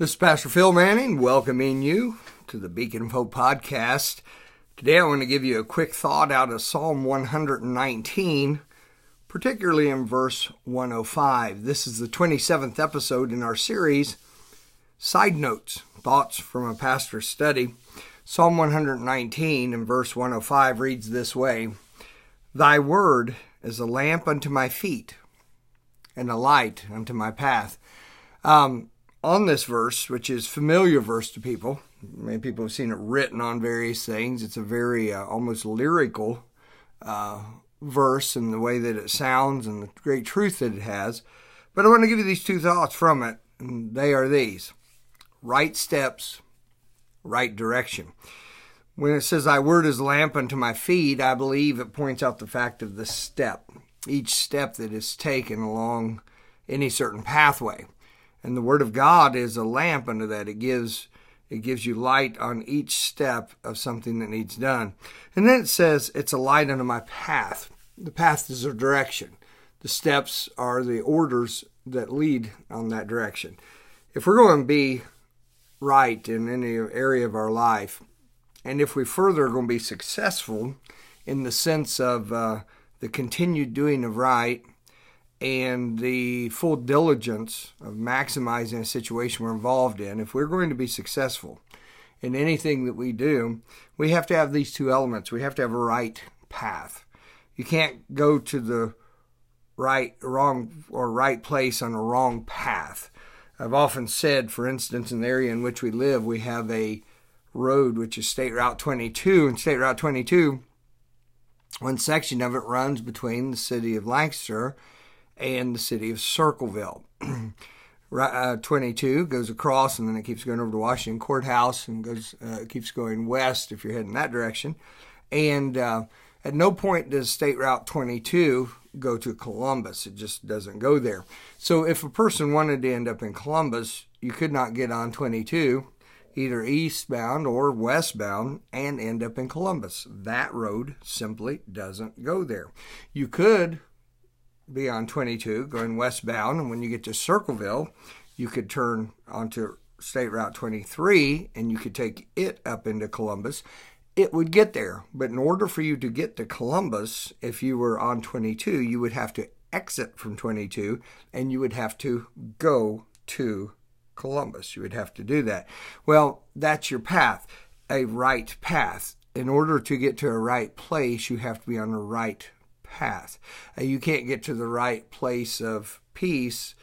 This is Pastor Phil Manning welcoming you to the Beacon of Hope podcast. Today I want to give you a quick thought out of Psalm 119, particularly in verse 105. This is the 27th episode in our series, Side Notes Thoughts from a Pastor's Study. Psalm 119 and verse 105 reads this way Thy word is a lamp unto my feet and a light unto my path. Um, on this verse, which is familiar verse to people. Many people have seen it written on various things. It's a very uh, almost lyrical uh, verse in the way that it sounds and the great truth that it has. But I want to give you these two thoughts from it, and they are these right steps, right direction. When it says, Thy word is lamp unto my feet, I believe it points out the fact of the step, each step that is taken along any certain pathway. And the word of God is a lamp unto that. It gives it gives you light on each step of something that needs done. And then it says it's a light unto my path. The path is a direction. The steps are the orders that lead on that direction. If we're going to be right in any area of our life, and if we further are going to be successful in the sense of uh, the continued doing of right and the full diligence of maximizing a situation we're involved in, if we're going to be successful in anything that we do, we have to have these two elements. We have to have a right path. You can't go to the right, wrong, or right place on a wrong path. I've often said, for instance, in the area in which we live, we have a road which is State Route 22, and State Route 22, one section of it runs between the city of Lancaster and the city of Circleville. uh, 22 goes across and then it keeps going over to Washington Courthouse and goes uh, keeps going west if you're heading that direction. And uh, at no point does State Route 22 go to Columbus. It just doesn't go there. So if a person wanted to end up in Columbus, you could not get on 22 either eastbound or westbound and end up in Columbus. That road simply doesn't go there. You could be on 22 going westbound, and when you get to Circleville, you could turn onto State Route 23 and you could take it up into Columbus. It would get there, but in order for you to get to Columbus, if you were on 22, you would have to exit from 22 and you would have to go to Columbus. You would have to do that. Well, that's your path, a right path. In order to get to a right place, you have to be on the right path. Uh, you can't get to the right place of peace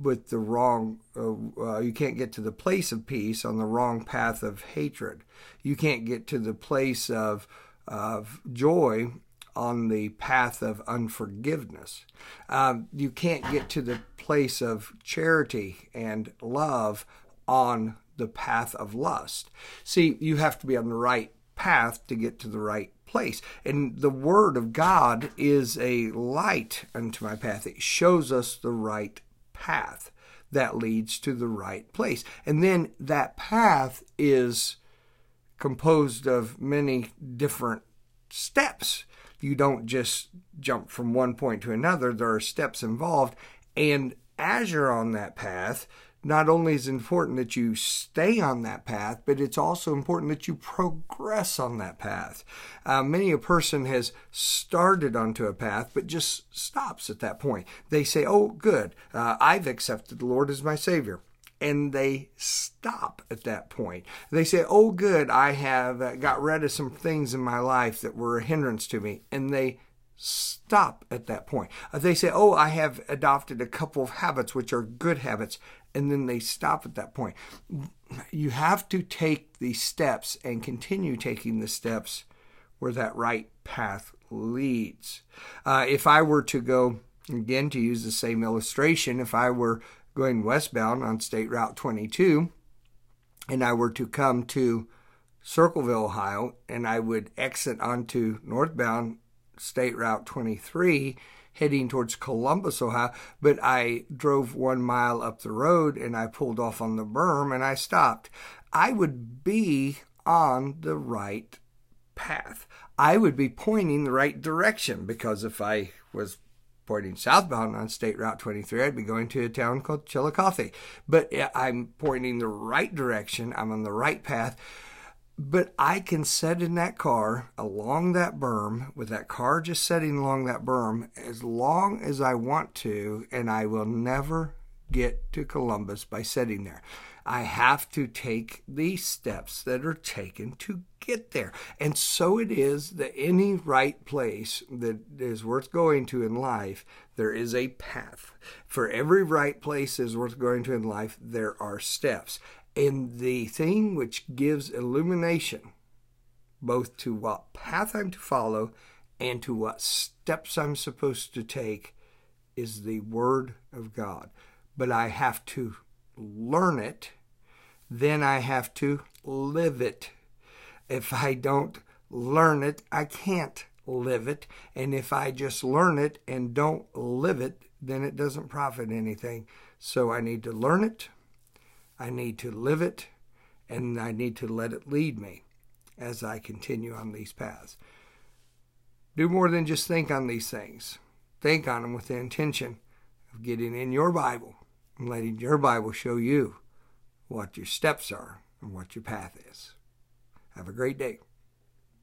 with the wrong uh, uh, you can't get to the place of peace on the wrong path of hatred. You can't get to the place of of joy on the path of unforgiveness. Um, you can't get to the place of charity and love on the path of lust. See you have to be on the right path to get to the right place. And the Word of God is a light unto my path. It shows us the right path that leads to the right place. And then that path is composed of many different steps. You don't just jump from one point to another, there are steps involved. And as you're on that path, not only is it important that you stay on that path, but it's also important that you progress on that path. Uh, many a person has started onto a path, but just stops at that point. They say, Oh, good, uh, I've accepted the Lord as my Savior. And they stop at that point. They say, Oh, good, I have uh, got rid of some things in my life that were a hindrance to me. And they stop at that point. Uh, they say, Oh, I have adopted a couple of habits which are good habits and then they stop at that point. You have to take the steps and continue taking the steps where that right path leads. Uh, if I were to go, again, to use the same illustration, if I were going westbound on State Route 22 and I were to come to Circleville, Ohio, and I would exit onto northbound State Route 23 heading towards Columbus, Ohio, but I drove one mile up the road and I pulled off on the berm and I stopped. I would be on the right path. I would be pointing the right direction because if I was pointing southbound on State Route 23, I'd be going to a town called Chillicothe. But I'm pointing the right direction. I'm on the right path. But I can set in that car along that berm with that car just setting along that berm as long as I want to, and I will never get to Columbus by sitting there. I have to take these steps that are taken to get there. And so it is that any right place that is worth going to in life, there is a path. For every right place is worth going to in life, there are steps. And the thing which gives illumination both to what path I'm to follow and to what steps I'm supposed to take is the Word of God. But I have to learn it then I have to live it. If I don't learn it, I can't live it. And if I just learn it and don't live it, then it doesn't profit anything. So I need to learn it, I need to live it, and I need to let it lead me as I continue on these paths. Do more than just think on these things. Think on them with the intention of getting in your Bible and letting your Bible show you what your steps are and what your path is. Have a great day.